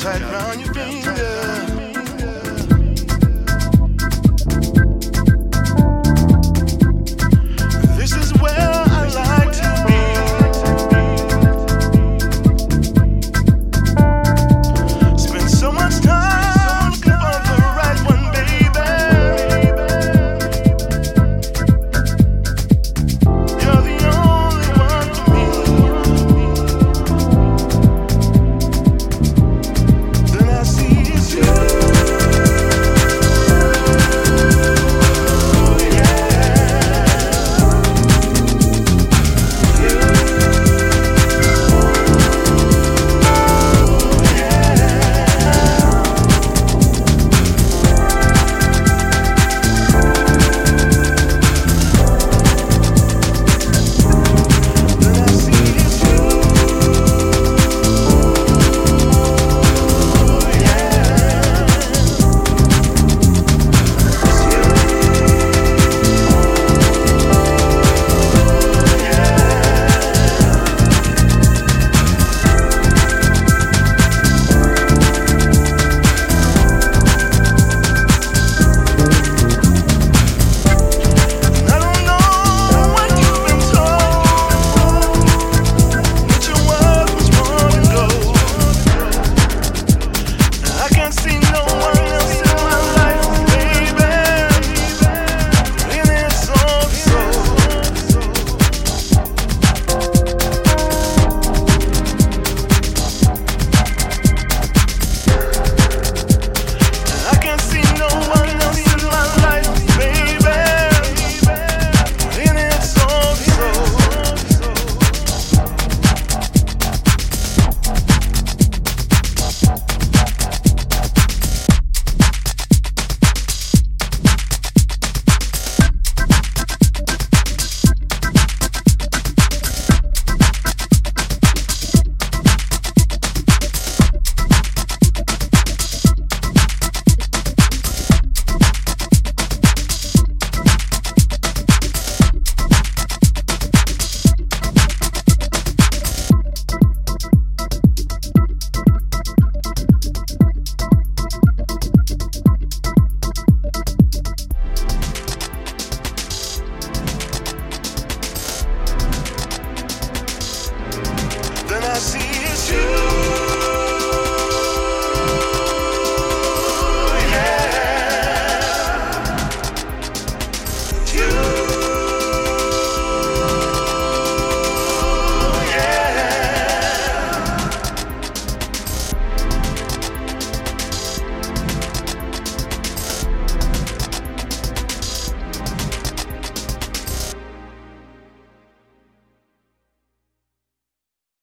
tight round your finger. see is you.